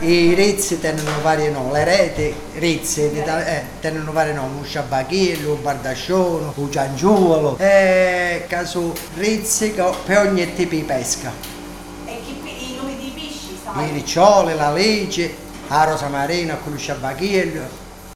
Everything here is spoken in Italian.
I rizzi tengono varie nomi, le reti, rizzi, eh, tengono varie nomi, un sciabacchiello, un bardascione, un cianciuolo, e eh, caso rizzi per ogni tipo di pesca. E chi, i nomi di pesci. I riccioli, la legge, la rosa marina con lo